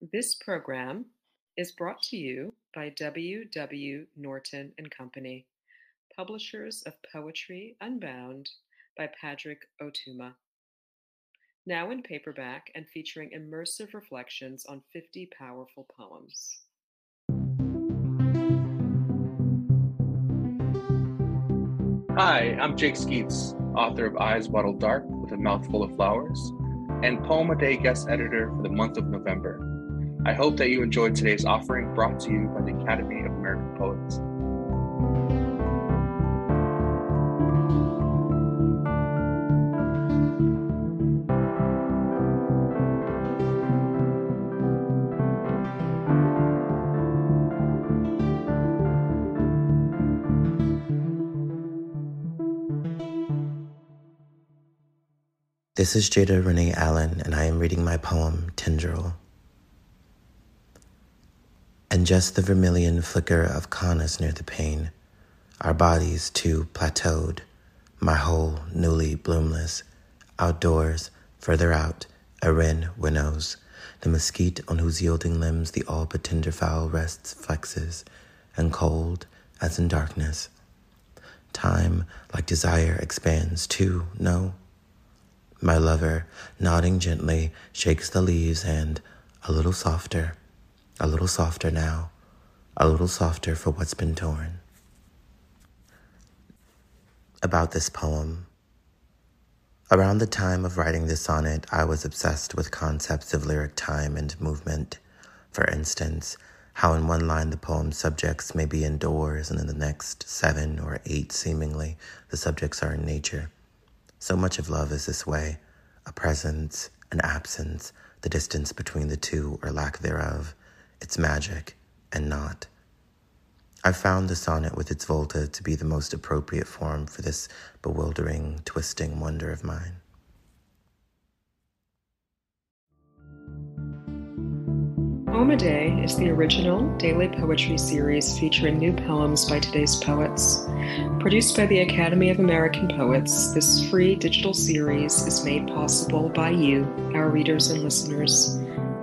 This program is brought to you by W. W. Norton and Company, publishers of Poetry Unbound by Padraig Ó Tuama. Now in paperback and featuring immersive reflections on 50 powerful poems. Hi, I'm Jake Skeets, author of Eyes Bottled Dark with a Mouthful of Flowers, and Poem a Day guest editor for the month of November. I hope that you enjoyed today's offering brought to you by the Academy of American Poets. This is Jada Renee Allen, and I am reading my poem, Tendril. And just the vermilion flicker of cannas near the pane, our bodies too plateaued, my whole newly bloomless, outdoors, further out, a wren winnows, the mesquite on whose yielding limbs the all but tender fowl rests flexes, and cold as in darkness. Time, like desire, expands too, no? My lover, nodding gently, shakes the leaves and, a little softer, a little softer now, a little softer for what's been torn. About this poem. Around the time of writing this sonnet, I was obsessed with concepts of lyric time and movement. For instance, how in one line the poem's subjects may be indoors, and in the next seven or eight, seemingly, the subjects are in nature. So much of love is this way a presence, an absence, the distance between the two or lack thereof, its magic and not. I found the sonnet with its volta to be the most appropriate form for this bewildering, twisting wonder of mine. Poem a Day is the original daily poetry series featuring new poems by today's poets. Produced by the Academy of American Poets, this free digital series is made possible by you, our readers and listeners.